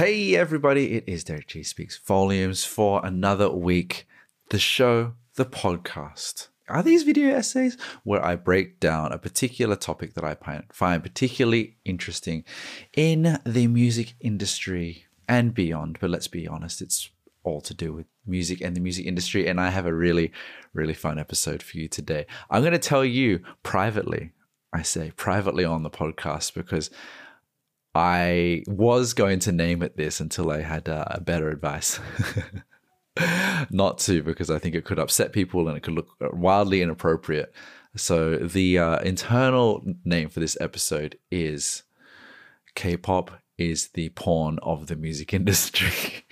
Hey, everybody, it is Derrick Gee Speaks Volumes for another week. The show, the podcast. Are these video essays where I break down a particular topic that I find particularly interesting in the music industry and beyond? But let's be honest, it's all to do with music and the music industry. And I have a really, really fun episode for you today. I'm going to tell you privately, I say privately on the podcast because I was going to name it this until I had uh, better advice. Not to, because I think it could upset people and it could look wildly inappropriate. So, the uh, internal name for this episode is K pop is the porn of the music industry.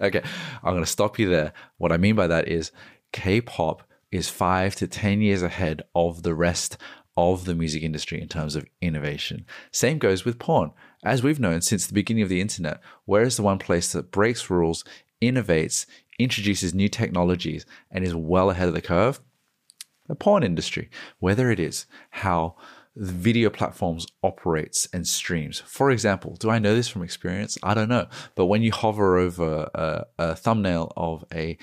okay, I'm going to stop you there. What I mean by that is K pop is five to 10 years ahead of the rest of the music industry in terms of innovation. Same goes with porn. As we've known since the beginning of the internet, where is the one place that breaks rules, innovates, introduces new technologies, and is well ahead of the curve? The porn industry, whether it is how the video platforms operates and streams. For example, do I know this from experience? I don't know. But when you hover over a, a thumbnail of a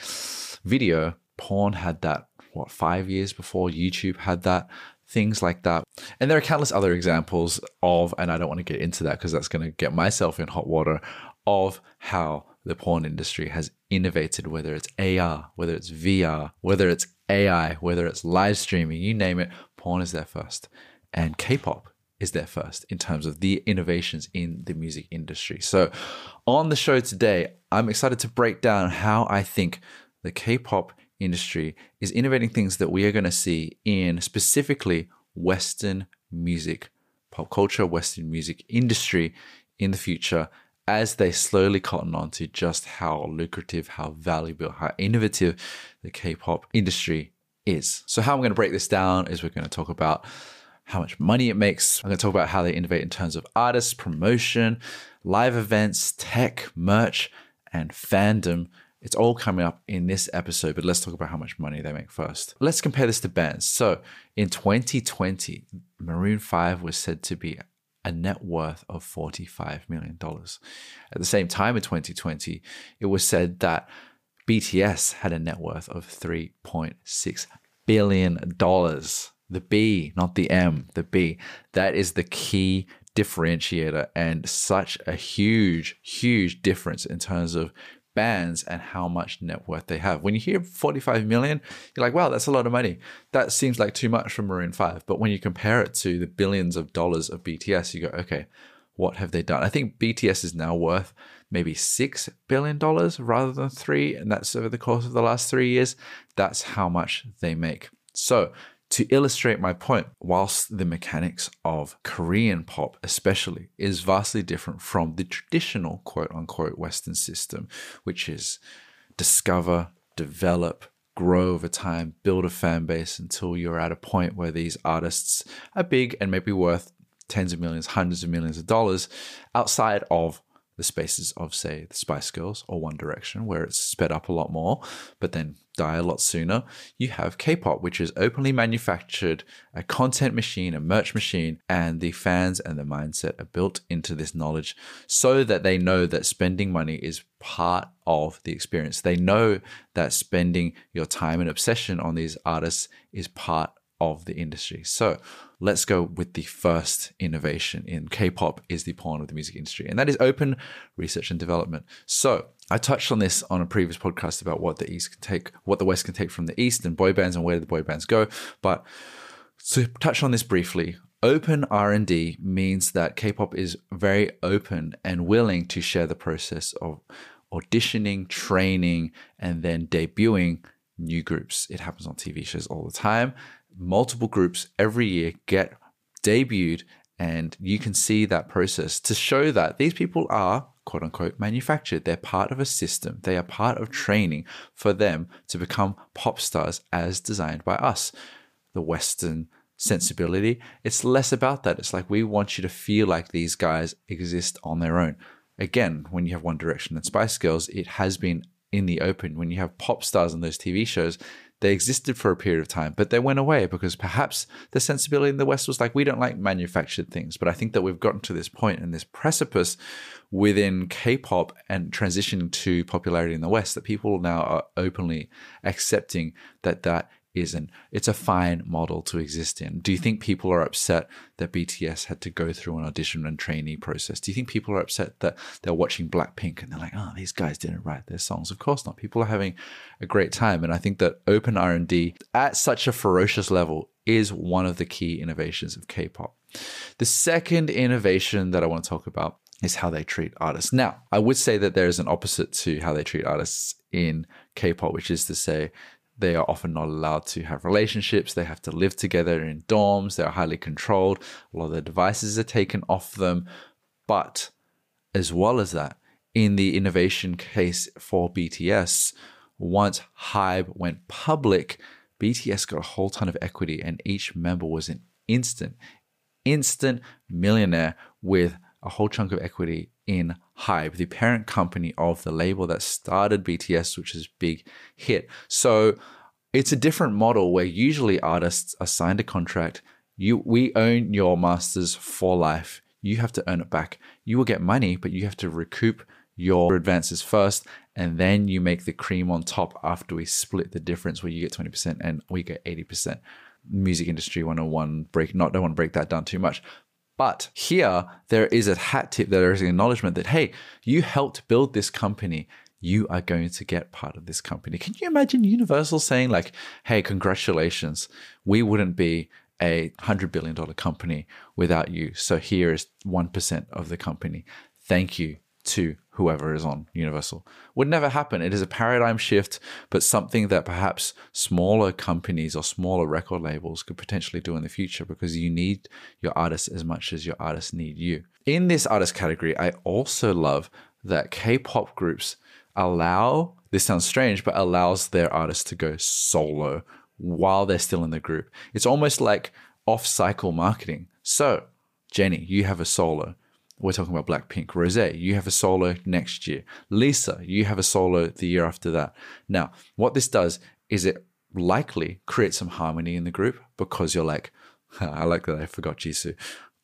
video, porn had that what five years before YouTube had that things like that. And there are countless other examples of, and I don't want to get into that because that's going to get myself in hot water, of how the porn industry has innovated, whether it's AR, whether it's VR, whether it's AI, whether it's live streaming, you name it, porn is there first. And K pop is there first in terms of the innovations in the music industry. So, on the show today, I'm excited to break down how I think the K pop industry is innovating things that we are going to see in specifically Western music, pop culture, Western music industry in the future as they slowly cotton on to just how lucrative, how valuable, how innovative the K pop industry is. So, how I'm going to break this down is we're going to talk about how much money it makes. I'm going to talk about how they innovate in terms of artists, promotion, live events, tech, merch, and fandom. It's all coming up in this episode, but let's talk about how much money they make first. Let's compare this to bands. So in 2020, Maroon 5 was said to be a net worth of $45 million. At the same time in 2020, it was said that BTS had a net worth of $3.6 billion. The B, not the M, the B. That is the key differentiator and such a huge, huge difference in terms of bands and how much net worth they have. When you hear 45 million, you're like, wow, that's a lot of money. That seems like too much for Maroon 5. But when you compare it to the billions of dollars of BTS, you go, okay, what have they done? I think BTS is now worth maybe $6 billion rather than three. And that's over the course of the last three years. That's how much they make. So to illustrate my point, whilst the mechanics of Korean pop, especially, is vastly different from the traditional quote unquote Western system, which is discover, develop, grow over time, build a fan base until you're at a point where these artists are big and maybe worth tens of millions, hundreds of millions of dollars outside of the spaces of, say, the Spice Girls or One Direction, where it's sped up a lot more, but then die a lot sooner. You have K pop, which is openly manufactured, a content machine, a merch machine, and the fans and the mindset are built into this knowledge so that they know that spending money is part of the experience. They know that spending your time and obsession on these artists is part of the industry. So let's go with the first innovation in K-pop is the porn of the music industry, and that is open research and development. So I touched on this on a previous podcast about what the East can take, what the West can take from the East, and boy bands and where the boy bands go. But to touch on this briefly, open R&D means that K-pop is very open and willing to share the process of auditioning, training, and then debuting new groups. It happens on TV shows all the time multiple groups every year get debuted and you can see that process to show that these people are quote unquote manufactured. They're part of a system. They are part of training for them to become pop stars as designed by us. The Western sensibility, it's less about that. It's like we want you to feel like these guys exist on their own. Again, when you have One Direction and Spice Girls, it has been in the open. When you have pop stars on those TV shows, They existed for a period of time, but they went away because perhaps the sensibility in the West was like, we don't like manufactured things. But I think that we've gotten to this and this precipice within K pop and transitioning to popularity in the West that people now are openly accepting that that isn't. It's a fine model to exist in. Do you think people are upset that BTS had to go through an audition and trainee process? Do you think people are upset that they're watching Blackpink and they're like, oh, these guys didn't write their songs? Of course not. People are having a great time. And I think that open R&D at such a ferocious level is one of the key innovations of K-pop. The second innovation that I want to talk about is how they treat artists. Now, I would say that there is an opposite to how they treat artists in K-pop, which is to say they are often not allowed to have relationships. They have to live together in dorms. They're highly controlled. A lot of their devices are taken off them. But as well as that, in the innovation case for BTS, once Hybe went public, BTS got a whole ton of equity, and each member was an instant, instant millionaire with a whole chunk of equity in Hybe, the parent company of the label that started BTS, which is big hit. So it's a different model where usually artists are signed a contract. You we own your masters for life. You have to earn it back. You will get money, but you have to recoup your advances first, and then you make the cream on top after we split the difference where you get 20% and we get 80%. Music industry 101 break not don't want to break that down too much. But here, there is a hat tip, there is an acknowledgement that, hey, you helped build this company. You are going to get part of this company. Can you imagine Universal saying, like, hey, congratulations, we wouldn't be a $100 billion company without you. So here is 1% of the company. Thank you to whoever is on Universal. Would never happen. It is a paradigm shift, but something that perhaps smaller companies or smaller record labels could potentially do in the future because you need your artists as much as your artists need you. In this artist category, I also love that K pop groups allow, this sounds strange, but allows their artists to go solo while they're still in the group. It's almost like off cycle marketing. So, Jennie, you have a solo we're talking about Blackpink. Rose, you have a solo next year. Lisa, you have a solo the year after that. Now, what this does is it likely creates some harmony in the group because you're like, I like that I forgot Jisoo.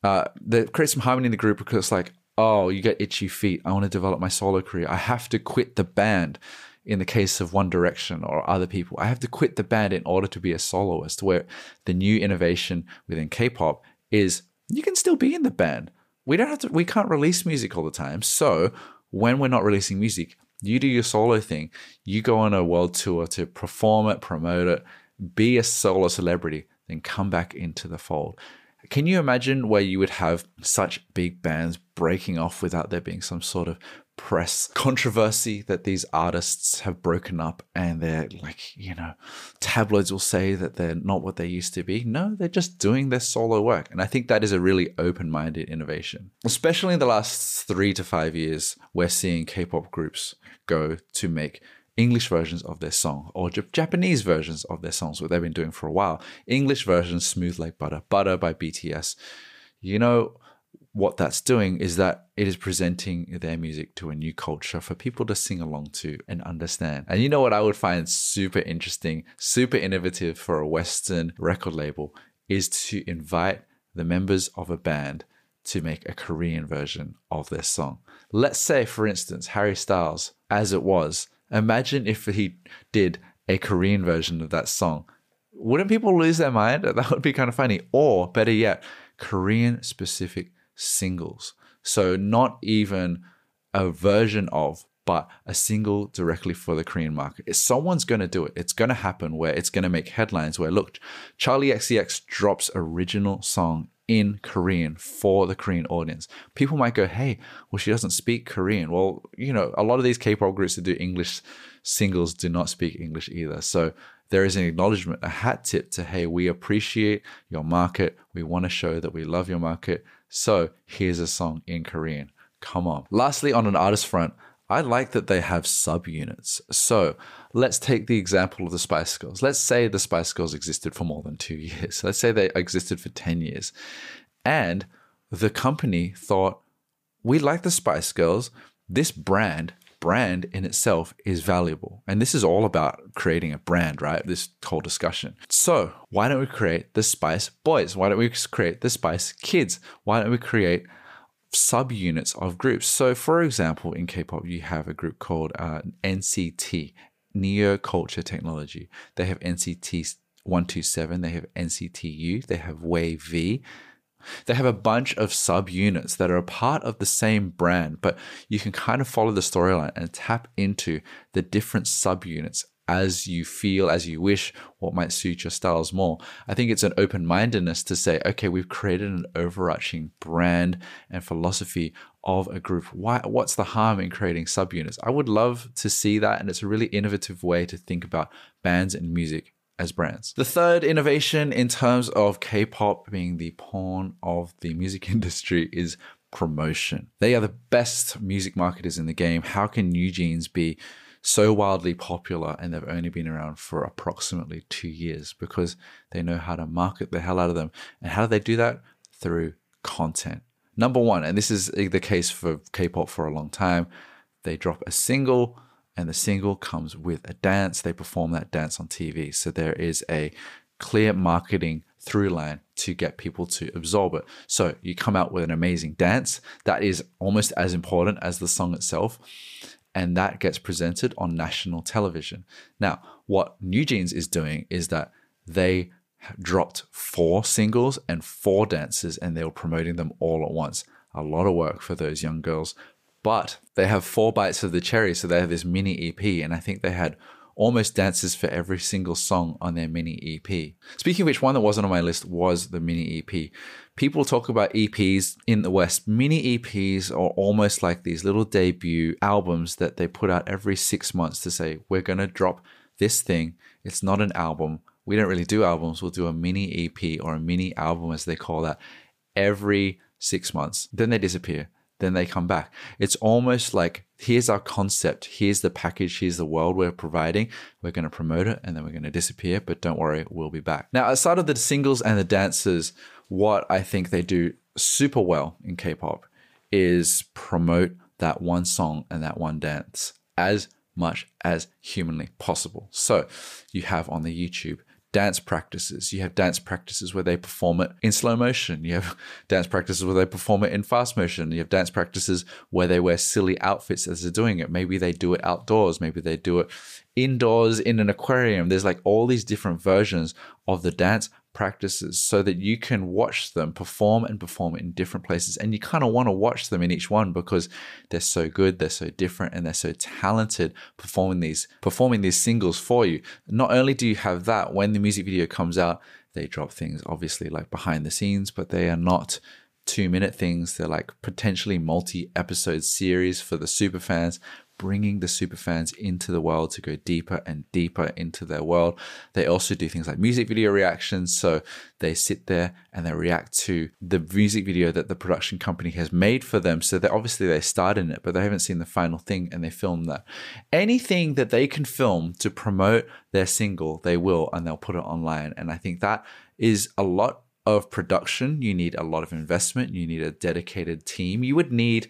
Uh, that creates some harmony in the group because it's like, oh, you get itchy feet. I want to develop my solo career. I have to quit the band in the case of One Direction or other people. I have to quit the band in order to be a soloist, where the new innovation within K pop is you can still be in the band we don't have to we can't release music all the time. So when we're not releasing music you do your solo thing. You go on a world tour to perform it promote it be a solo celebrity then come back into the fold. Can you imagine where you would have such big bands breaking off without there being some sort of press controversy that these artists have broken up and they're like, you know, tabloids will say that they're not what they used to be. No, they're just doing their solo work. And I think that is a really open minded innovation. Especially in the last three to five years, we're seeing K pop groups go to make English versions of their song or Japanese versions of their songs, what they've been doing for a while. English versions, Smooth Like Butter, Butter by BTS. You know, what that's doing is that it is presenting their music to a new culture for people to sing along to and understand. And you know what I would find super interesting, super innovative for a Western record label is to invite the members of a band to make a Korean version of their song. Let's say, for instance, Harry Styles, as it was, imagine if he did a Korean version of that song. Wouldn't people lose their mind? That would be kind of funny. Or better yet, Korean specific singles. So not even a version of, but a single directly for the Korean market. If someone's going to do it. It's going to happen where it's going to make headlines where, look, Charli XCX drops original song in Korean for the Korean audience. People might go, hey, well, she doesn't speak Korean. Well, you know, a lot of these K pop groups that do English singles do not speak English either. So there is an acknowledgement, a hat tip to, hey, we appreciate your market. We want to show that we love your market. So here's a song in Korean. Come on. Lastly, on an artist front, I like that they have subunits. So let's take the example of the Spice Girls. Let's say the Spice Girls existed for more than two years. Let's say they existed for 10 years. And the company thought, we like the Spice Girls. This brand brand in itself is valuable. And this is all about creating a brand, right? This whole discussion. So, why don't we create the Spice Boys? Why don't we create the Spice Kids? Why don't we create subunits of groups? So, for example, in K pop, you have a group called uh, NCT, Neo Culture Technology. They have NCT 127, they have NCTU, they have WayV. They have a bunch of subunits that are a part of the same brand, but you can kind of follow the storyline and tap into the different subunits as you feel, as you wish, what might suit your styles more. I think it's an open mindedness to say, okay, we've created an overarching brand and philosophy of a group. Why, what's the harm in creating subunits? I would love to see that, and it's a really innovative way to think about bands and music as brands. The third innovation in terms of K pop being the porn of the music industry is promotion. They are the best music marketers in the game. How can New Jeans be so wildly popular and they've only been around for approximately two years? Because they know how to market the hell out of them. And how do they do that? Through content. Number one, and this is the case for K pop for a long time, they drop a single and the single comes with a dance. They perform that dance on TV. So there is a clear marketing through line to get people to absorb it. So you come out with an amazing dance that is almost as important as the song itself. And that gets presented on national television. Now, what New Jeans is doing is that they dropped four singles and four dances, and they were promoting them all at once. A lot of work for those young girls, but they have four bites of the cherry. So they have this mini EP, and I think they had almost dances for every single song on their mini EP. Speaking of which, one that wasn't on my list was the mini EP. People talk about EPs in the West. Mini EPs are almost like these little debut albums that they put out every six months to say, we're going to drop this thing. It's not an album. We don't really do albums. We'll do a mini EP or a mini album, as they call that, every six months. Then they disappear then they come back. It's almost like here's our concept, here's the package, here's the world we're providing. We're going to promote it and then we're going to disappear, but don't worry, we'll be back. Now, aside of the singles and the dances, what I think they do super well in K pop is promote that one song and that one dance as much as humanly possible. So you have on the YouTube dance practices. You have dance practices where they perform it in slow motion. You have dance practices where they perform it in fast motion. You have dance practices where they wear silly outfits as they're doing it. Maybe they do it outdoors. Maybe they do it indoors in an aquarium. There's like all these different versions of the dance practices so that you can watch them perform and perform in different places. And you kind of want to watch them in each one because they're so good, they're so different, and they're so talented performing these performing these singles for you. Not only do you have that when the music video comes out, they drop things obviously like behind the scenes, but they are not two minute things. They're like potentially multi episode series for the super fans bringing the superfans into the world to go deeper and deeper into their world. They also do things like music video reactions. So they sit there and they react to the music video that the production company has made for them. So that obviously they start in it, but they haven't seen the final thing and they film that. Anything that they can film to promote their single, they will, and they'll put it online. And I think that is a lot of production. You need a lot of investment. You need a dedicated team. You would need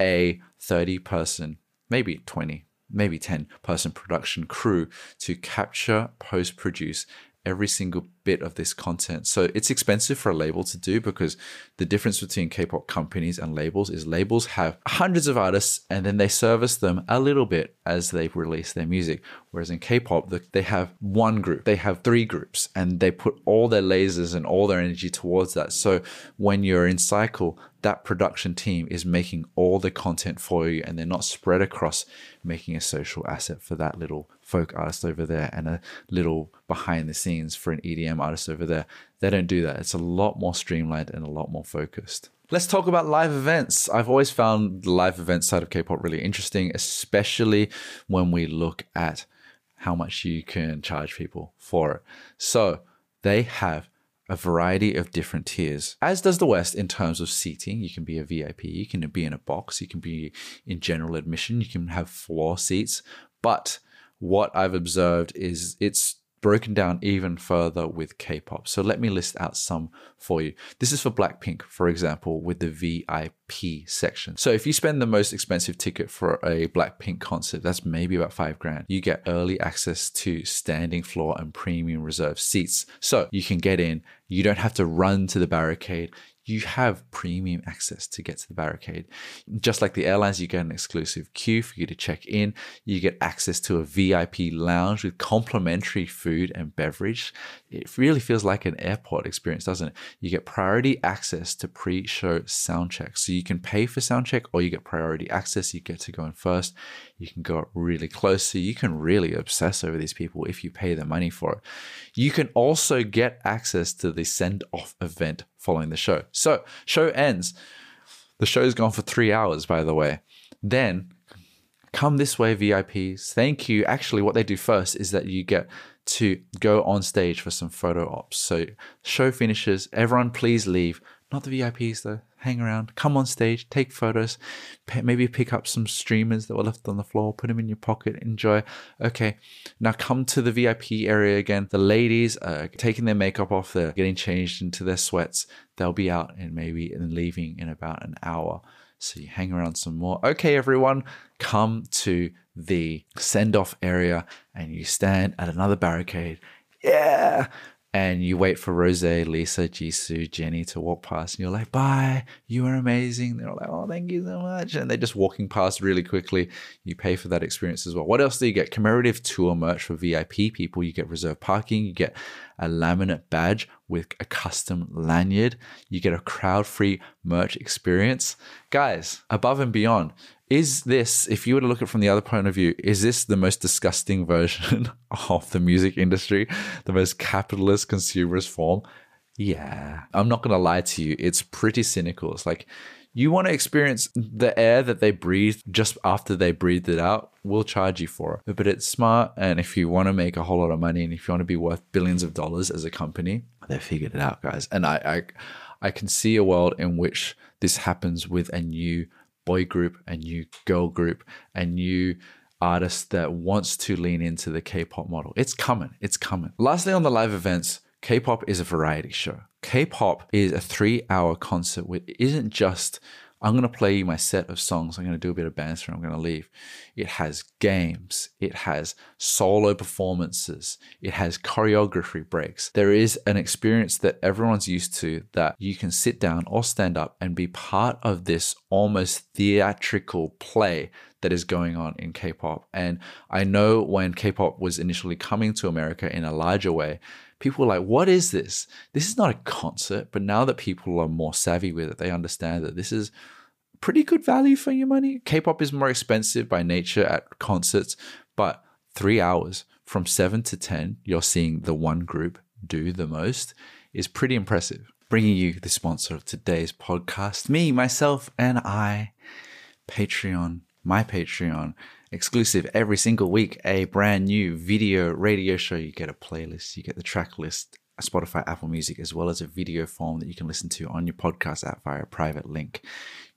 a 30 person maybe 20, maybe 10 person production crew to capture, post produce every single bit of this content. So it's expensive for a label to do because the difference between K-pop companies and labels is labels have hundreds of artists and then they service them a little bit as they release their music. Whereas in K-pop, they have one group, they have three groups, and they put all their lasers and all their energy towards that. So when you're in cycle, that production team is making all the content for you and they're not spread across making a social asset for that little folk artist over there and a little behind the scenes for an EDM artist over there. They don't do that. It's a lot more streamlined and a lot more focused. Let's talk about live events. I've always found the live event side of K-pop really interesting, especially when we look at how much you can charge people for it. So they have a variety of different tiers, as does the West in terms of seating. You can be a VIP, you can be in a box, you can be in general admission, you can have floor seats. But what I've observed is it's broken down even further with K-pop. So let me list out some for you. This is for Blackpink, for example, with the VIP section. So if you spend the most expensive ticket for a Blackpink concert, that's maybe about five grand. You get early access to standing floor and premium reserve seats. So you can get in. You don't have to run to the barricade you have premium access to get to the barricade. Just like the airlines, you get an exclusive queue for you to check in. You get access to a VIP lounge with complimentary food and beverage. It really feels like an airport experience, doesn't it? You get priority access to pre show sound check. So you can pay for sound check or you get priority access. You get to go in first. You can go up really close. So you can really obsess over these people if you pay the money for it. You can also get access to the send off event following the show. So, show ends. The show's gone for three hours, by the way. Then, come this way, VIPs. Thank you. Actually, what they do first is that you get to go on stage for some photo ops. So, show finishes. Everyone, please leave. Not the VIPs though. Hang around, come on stage, take photos, maybe pick up some streamers that were left on the floor, put them in your pocket, enjoy. Okay, now come to the VIP area again. The ladies are taking their makeup off, they're getting changed into their sweats. They'll be out and maybe and leaving in about an hour. So you hang around some more. Okay, everyone, come to the send off area and you stand at another barricade. Yeah and you wait for Rose, Lisa, Jisoo, Jennie to walk past, and you're like, "Bye, you are amazing." They're all like, "Oh, thank you so much," and they're just walking past really quickly. You pay for that experience as well. What else do you get? Commemorative tour merch for VIP people. You get reserved parking. You get a laminate badge with a custom lanyard. You get a crowd-free merch experience, guys. Above and beyond, is this, if you were to look at it from the other point of view, is this the most disgusting version of the music industry, the most capitalist consumerist form? Yeah, I'm not going to lie to you. It's pretty cynical. It's like, you want to experience the air that they breathe just after they breathed it out, we'll charge you for it. But it's smart. And if you want to make a whole lot of money and if you want to be worth billions of dollars as a company, they figured it out, guys. And I, I, I can see a world in which this happens with a new boy group, a new girl group, a new artist that wants to lean into the K-pop model. It's coming. It's coming. Lastly, on the live events, K-pop is a variety show. K-pop is a three-hour concert which isn't just I'm going to play you my set of songs. I'm going to do a bit of banter. I'm going to leave. It has games. It has solo performances. It has choreography breaks. There is an experience that everyone's used to that you can sit down or stand up and be part of this almost theatrical play that is going on in K-pop. And I know when K-pop was initially coming to America in a larger way, people were like, what is this? This is not a concert. But now that people are more savvy with it, they understand that this is pretty good value for your money. K pop is more expensive by nature at concerts, but three hours from seven to 10, you're seeing the one group do the most is pretty impressive. Bringing you the sponsor of today's podcast, me, myself, and I, Patreon, my Patreon exclusive every single week, a brand new video radio show. You get a playlist, you get the track list, Spotify, Apple Music, as well as a video form that you can listen to on your podcast app via a private link.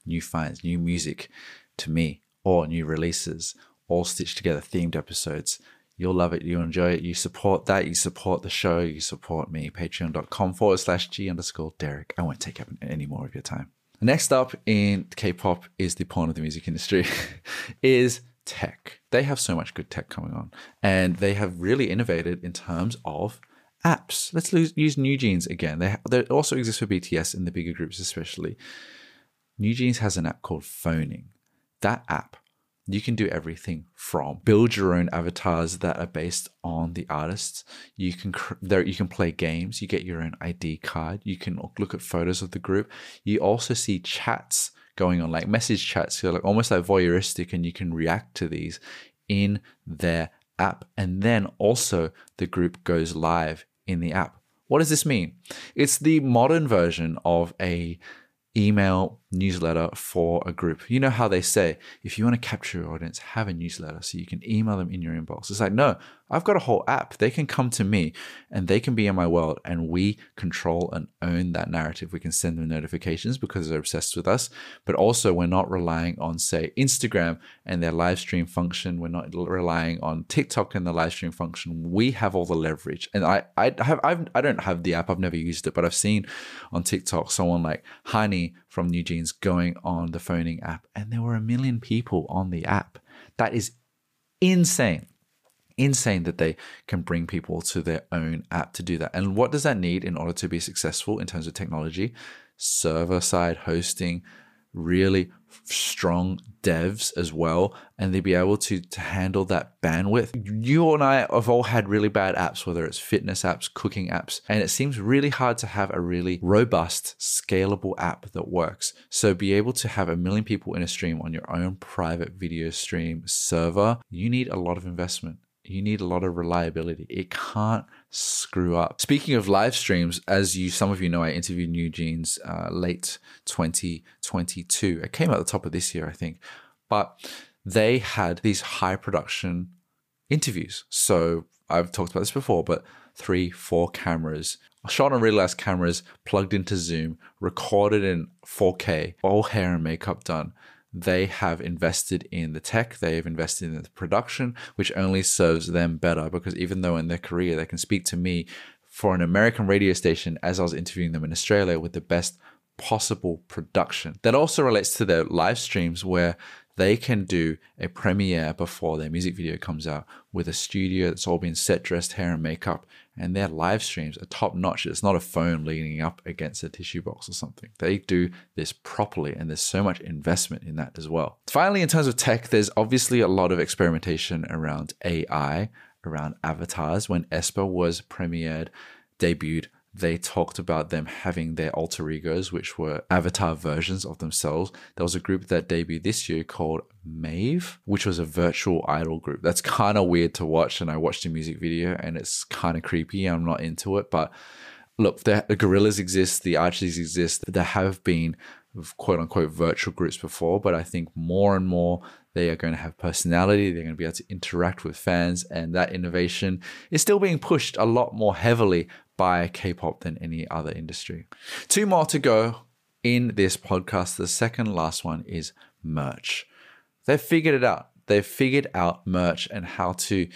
New finds, new music to me, or new releases, all stitched together, themed episodes. You'll love it. You'll enjoy it. You support that. You support the show. You support me. Patreon.com forward slash Gee underscore Derrick. I won't take up any more of your time. Next up in K pop is the porn of the music industry, is tech. They have so much good tech coming on, and they have really innovated in terms of apps. Let's use New Jeans again. They, they also exist for BTS in the bigger groups, especially. New Jeans has an app called Phoning. That app, you can do everything from build your own avatars that are based on the artists. You can there you can play games. You get your own ID card. You can look at photos of the group. You also see chats going on, like message chats, so like almost like voyeuristic, and you can react to these in their app. And then also the group goes live in the app. What does this mean? It's the modern version of a email newsletter for a group. You know how they say, if you want to capture your audience, have a newsletter so you can email them in your inbox. It's like, no, I've got a whole app. They can come to me and they can be in my world and we control and own that narrative. We can send them notifications because they're obsessed with us, but also we're not relying on, say, Instagram and their live stream function. We're not relying on TikTok and the live stream function. We have all the leverage. And I, I have, I've, I don't have the app. I've never used it, but I've seen on TikTok someone like From New Jeans going on the phoning app, and there were a million people on the app. That is insane. Insane that they can bring people to their own app to do that. And what does that need in order to be successful in terms of technology? Server side hosting, really strong devs as well and they'd be able to to handle that bandwidth. You and i have all had really bad apps whether it's fitness apps cooking apps and it seems really hard to have a really robust scalable app that works. So be able to have a million people in a stream on your own private video stream server you need a lot of investment you need a lot of reliability. It can't screw up. Speaking of live streams, as you some of you know, I interviewed New Jeans uh, late 2022. It came at the top of this year, I think, but they had these high production interviews. So I've talked about this before, but three, four cameras, shot on nice cameras, plugged into Zoom, recorded in 4K, all hair and makeup done they have invested in the tech, they have invested in the production, which only serves them better because even though in their career they can speak to me for an American radio station as I was interviewing them in Australia with the best possible production. That also relates to their live streams where they can do a premiere before their music video comes out with a studio that's all been set, dressed, hair, and makeup. And their live streams are top notch. It's not a phone leaning up against a tissue box or something. They do this properly, and there's so much investment in that as well. Finally, in terms of tech, there's obviously a lot of experimentation around AI, around avatars. When aespa was premiered, debuted they talked about them having their alter egos, which were avatar versions of themselves. There was a group that debuted this year called Mave, which was a virtual idol group. That's kind of weird to watch. And I watched a music video and it's kind of creepy. I'm not into it. But look, the, the Gorillaz exist, the Archies exist. There have been quote unquote virtual groups before, but I think more and more they are going to have personality. They're going to be able to interact with fans, and that innovation is still being pushed a lot more heavily by K pop than any other industry. Two more to go in this podcast. The second last one is merch. They've figured it out. They've figured out merch and how to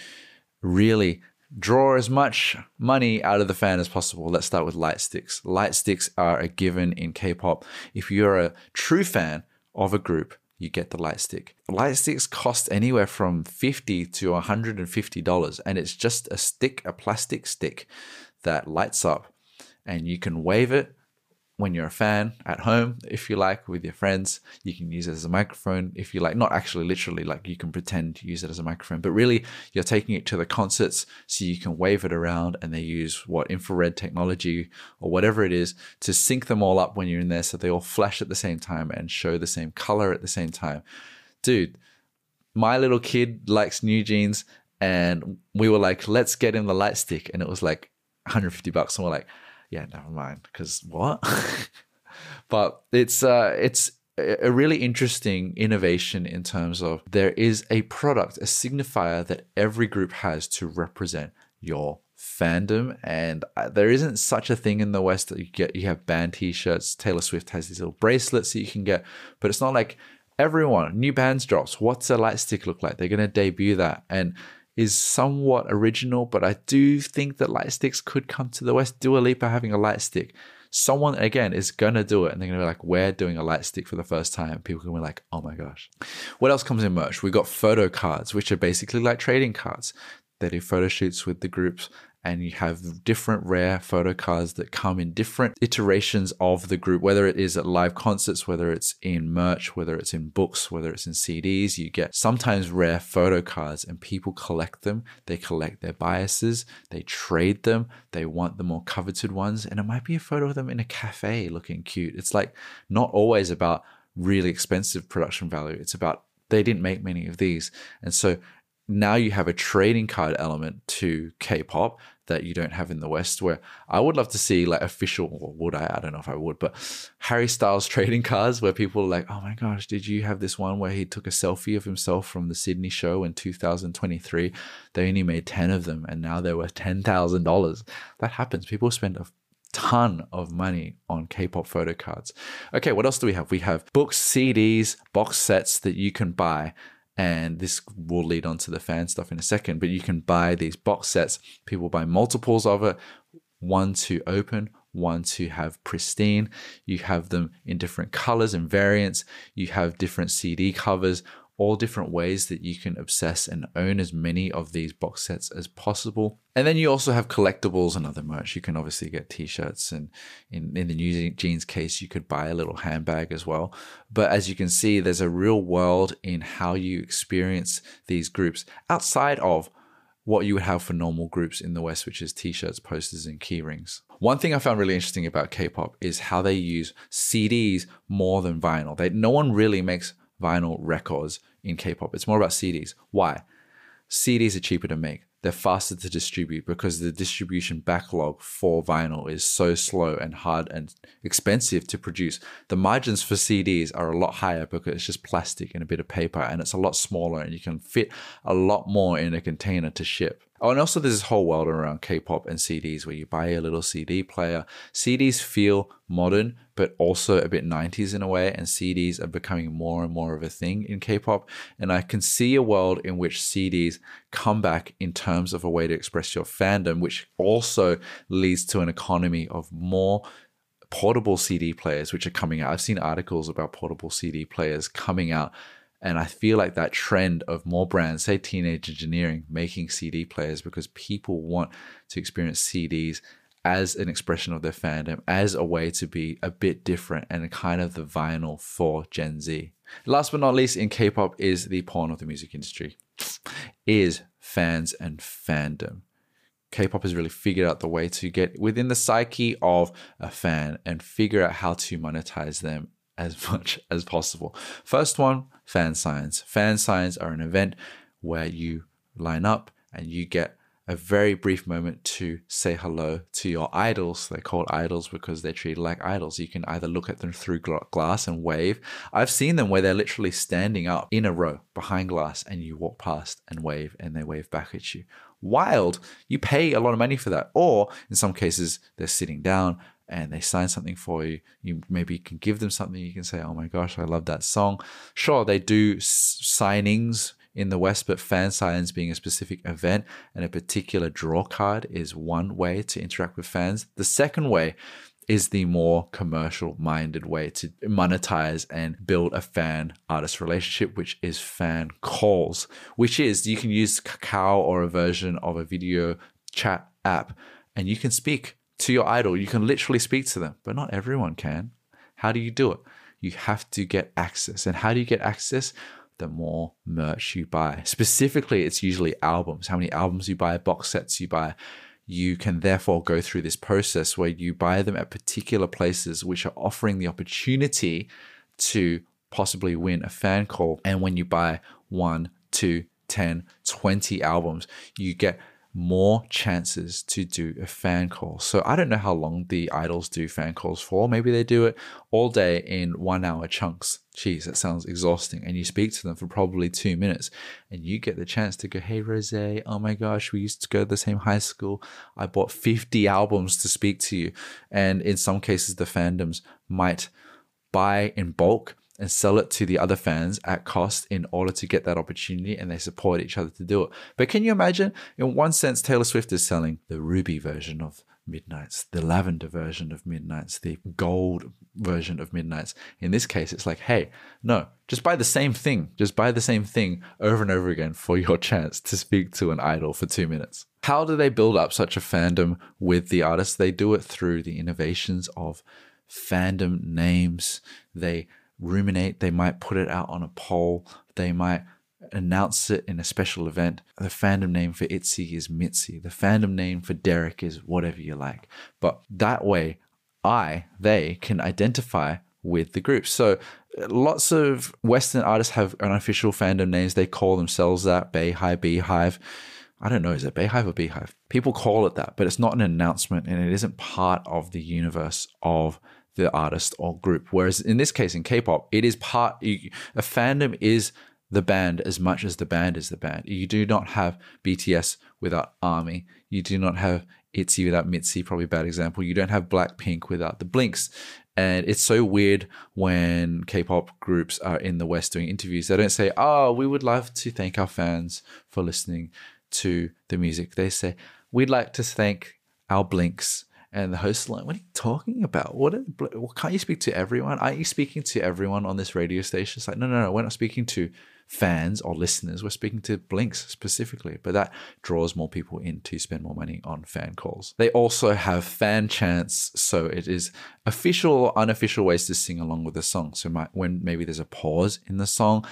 really draw as much money out of the fan as possible. Let's start with light sticks. Light sticks are a given in K pop. If you're a true fan of a group, you get the light stick. Light sticks cost anywhere from 50 to $150 and it's just a stick, a plastic stick that lights up and you can wave it when you're a fan at home, if you like, with your friends. You can use it as a microphone if you like, not actually literally, like you can pretend to use it as a microphone, but really you're taking it to the concerts so you can wave it around and they use what infrared technology or whatever it is to sync them all up when you're in there so they all flash at the same time and show the same color at the same time. Dude, my little kid likes new jeans and we were like, let's get him the light stick. And it was like 150 bucks and we're like yeah never mind. Because what? But it's uh it's a really interesting innovation in terms of there is a product a signifier that every group has to represent your fandom and uh, there isn't such a thing in the west that you get you have band t-shirts taylor swift has these little bracelets that you can get but it's not like everyone new bands drops what's a light stick look like? They're going to debut that and is somewhat original, but I do think that light sticks could come to the West. Dua Lipa having a light stick. Someone again is gonna do it, and they're gonna be like, "We're doing a light stick for the first time." People can be like, "Oh my gosh!" What else comes in merch? We got photo cards, which are basically like trading cards. They do photo shoots with the groups, and you have different rare photo cards that come in different iterations of the group, whether it is at live concerts, whether it's in merch, whether it's in books, whether it's in CDs. You get sometimes rare photo cards, and people collect them. They collect their biases, they trade them, they want the more coveted ones, and it might be a photo of them in a cafe looking cute. It's like not always about really expensive production value, it's about they didn't make many of these. And so now you have a trading card element to K-pop that you don't have in the West. Where I would love to see like official, or would I? I don't know if I would, but Harry Styles trading cards where people are like, "Oh my gosh, did you have this one where he took a selfie of himself from the Sydney show in 2023? They only made ten of them, and now they're worth ten thousand dollars. That happens. People spend a ton of money on K-pop photo cards. Okay, what else do we have? We have books, CDs, box sets that you can buy and this will lead on to the fan stuff in a second but you can buy these box sets. People buy multiples of it one to open one to have pristine. You have them in different colors and variants. You have different cd covers all different ways that you can obsess and own as many of these box sets as possible. And then you also have collectibles and other merch. You can obviously get t-shirts and in, in the New Jeans case, you could buy a little handbag as well. But as you can see, there's a real world in how you experience these groups outside of what you would have for normal groups in the West, which is t-shirts, posters, and keyrings. One thing I found really interesting about K-pop is how they use CDs more than vinyl. They, no one really makes vinyl records in K-pop. It's more about CDs. Why? CDs are cheaper to make. They're faster to distribute because the distribution backlog for vinyl is so slow and hard and expensive to produce. The margins for CDs are a lot higher because it's just plastic and a bit of paper and it's a lot smaller and you can fit a lot more in a container to ship. Oh, and also there's this whole world around K-pop and CDs where you buy a little CD player. CDs feel modern, but also a bit 90s in a way, and CDs are becoming more and more of a thing in K-pop. And I can see a world in which CDs come back in terms of a way to express your fandom, which also leads to an economy of more portable CD players, which are coming out. I've seen articles about portable CD players coming out and I feel like that trend of more brands, say Teenage Engineering, making CD players because people want to experience CDs as an expression of their fandom, as a way to be a bit different and kind of the vinyl for Gen Z. Last but not least, in K pop is the porn of the music industry, is fans and fandom. K pop has really figured out the way to get within the psyche of a fan and figure out how to monetize them as much as possible. First one, fan signs. Fan signs are an event where you line up and you get a very brief moment to say hello to your idols. They're called idols because they're treated like idols. You can either look at them through glass and wave. I've seen them where they're literally standing up in a row behind glass and you walk past and wave and they wave back at you. Wild. You pay a lot of money for that. Or in some cases, they're sitting down and they sign something for you, you maybe can give them something. You can say, "Oh my gosh, I love that song." Sure, they do signings in the West, but fan signs being a specific event and a particular draw card is one way to interact with fans. The second way is the more commercial minded way to monetize and build a fan artist relationship, which is fan calls, which is you can use Kakao or a version of a video chat app and you can speak to your idol. You can literally speak to them, but not everyone can. How do you do it? You have to get access. And how do you get access? The more merch you buy. Specifically, it's usually albums. How many albums you buy, box sets you buy. You can therefore go through this process where you buy them at particular places which are offering the opportunity to possibly win a fan call. And when you buy one, two, 10, 20 albums, you get more chances to do a fan call. So I don't know how long the idols do fan calls for. Maybe they do it all day in one hour chunks. Jeez, that sounds exhausting. And you speak to them for probably two minutes and you get the chance to go, Hey, Rose, oh my gosh, we used to go to the same high school. I bought 50 albums to speak to you. And in some cases, the fandoms might buy in bulk and sell it to the other fans at cost in order to get that opportunity and they support each other to do it. But can you imagine? In one sense, Taylor Swift is selling the ruby version of Midnights, the lavender version of Midnights, the gold version of Midnights. In this case, it's like, hey, no, just buy the same thing. Just buy the same thing over and over again for your chance to speak to an idol for two minutes. How do they build up such a fandom with the artists? They do it through the innovations of fandom names. They ruminate. They might put it out on a poll. They might announce it in a special event. The fandom name for Itzy is MIDZY. The fandom name for Derrick is whatever you like. But that way, I, they can identify with the group. So lots of Western artists have unofficial fandom names. They call themselves that Beyhive, Beehive. I don't know, is it Beyhive or Beehive? People call it that, but it's not an announcement and it isn't part of the universe of the artist or group. Whereas in this case, in K pop, it is part, a fandom is the band as much as the band is the band. You do not have BTS without Army. You do not have ITZY without MIDZY, probably a bad example. You don't have Blackpink without the Blinks. And it's so weird when K pop groups are in the West doing interviews. They don't say, Oh, we would love to thank our fans for listening to the music. They say, We'd like to thank our Blinks. And the host is like, What are you talking about? What are, can't you speak to everyone? Aren't you speaking to everyone on this radio station? It's like, No, no, no, we're not speaking to fans or listeners. We're speaking to Blinks specifically, but that draws more people in to spend more money on fan calls. They also have fan chants, so it is official or unofficial ways to sing along with the song. So when maybe there's a pause in the song,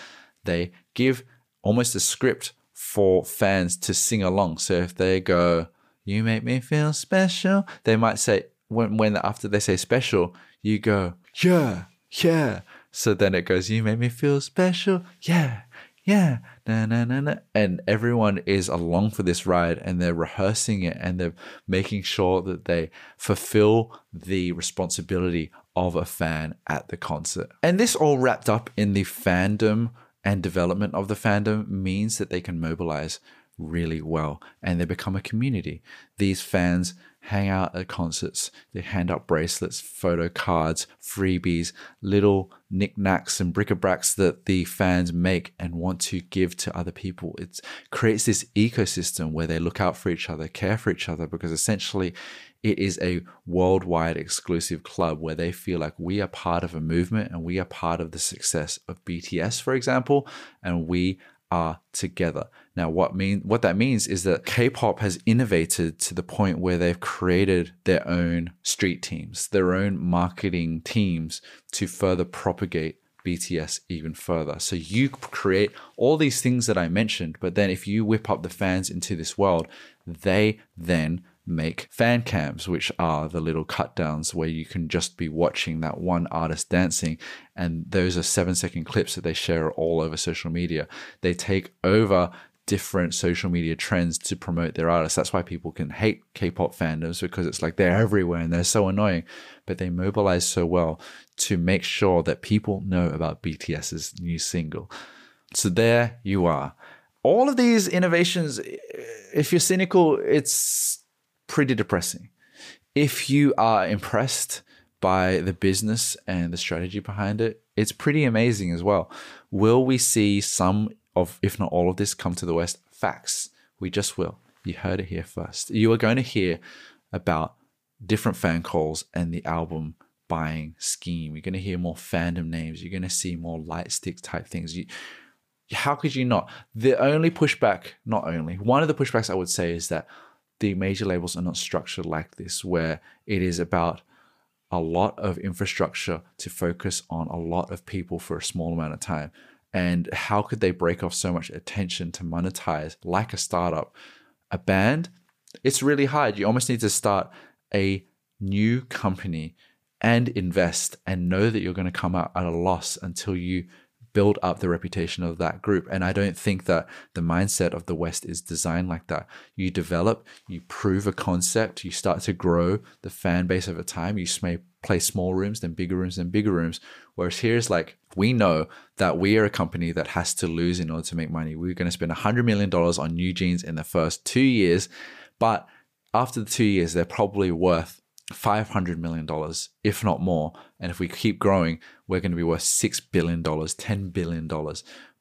they give almost a script for fans to sing along. So if they go, "You make me feel special," they might say when when after they say special, you go, "Yeah, yeah." So then it goes, You make me feel special. Yeah, yeah. Na, na, na, na. And everyone is along for this ride and they're rehearsing it and they're making sure that they fulfill the responsibility of a fan at the concert. And this all wrapped up in the fandom and development of the fandom means that they can mobilize really well and they become a community. These fans hang out at concerts, they hand out bracelets, photo cards, freebies, little knickknacks and bric-a-bracs that the fans make and want to give to other people. It creates this ecosystem where they look out for each other, care for each other, because essentially it is a worldwide exclusive club where they feel like we are part of a movement and we are part of the success of BTS, for example, and we are together. Now, what mean what that means is that K-pop has innovated to the point where they've created their own street teams, their own marketing teams to further propagate BTS even further. So you create all these things that I mentioned, but then if you whip up the fans into this world, they then make fan cams, which are the little cut downs where you can just be watching that one artist dancing. And those are seven second clips that they share all over social media. They take over different social media trends to promote their artists. That's why people can hate K-pop fandoms because it's like they're everywhere and they're so annoying, but they mobilize so well to make sure that people know about BTS's new single. So there you are. All of these innovations, if you're cynical, it's pretty depressing. If you are impressed by the business and the strategy behind it, it's pretty amazing as well. Will we see some of, if not all of this, come to the West? Facts. We just will. You heard it here first. You are going to hear about different fan calls and the album buying scheme. You're going to hear more fandom names. You're going to see more light stick type things. You, how could you not? The only pushback, not only, one of the pushbacks I would say is that the major labels are not structured like this, where it is about a lot of infrastructure to focus on a lot of people for a small amount of time. And how could they break off so much attention to monetize like a startup? A band, it's really hard. You almost need to start a new company and invest and know that you're going to come out at a loss until you build up the reputation of that group. And I don't think that the mindset of the West is designed like that. You develop, you prove a concept, you start to grow the fan base over time. You may play small rooms, then bigger rooms, then bigger rooms. Whereas here is like, we know that we are a company that has to lose in order to make money. We're going to spend $100 million on NewJeans in the first two years. But after the two years, they're probably worth $500 million, if not more. And if we keep growing, we're going to be worth $6 billion, $10 billion.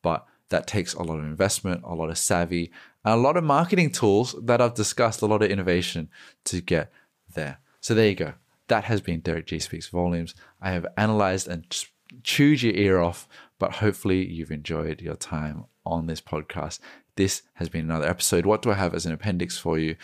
But that takes a lot of investment, a lot of savvy, and a lot of marketing tools that I've discussed, a lot of innovation to get there. So there you go. That has been Derrick Gee Speaks Volumes. I have analyzed and chewed your ear off, but hopefully you've enjoyed your time on this podcast. This has been another episode. What do I have as an appendix for you?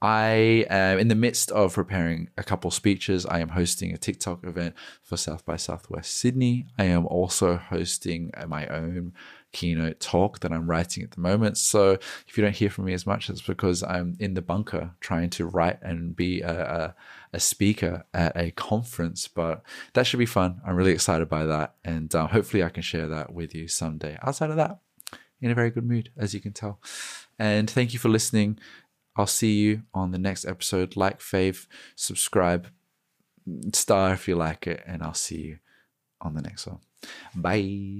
I am in the midst of preparing a couple speeches. I am hosting a TikTok event for South by Southwest Sydney. I am also hosting my own keynote talk that I'm writing at the moment. So if you don't hear from me as much, it's because I'm in the bunker trying to write and be a, a, a speaker at a conference. But that should be fun. I'm really excited by that. And uh, hopefully I can share that with you someday. Outside of that, in a very good mood, as you can tell. And thank you for listening. I'll see you on the next episode. Like, fave, subscribe, star if you like it, and I'll see you on the next one. Bye.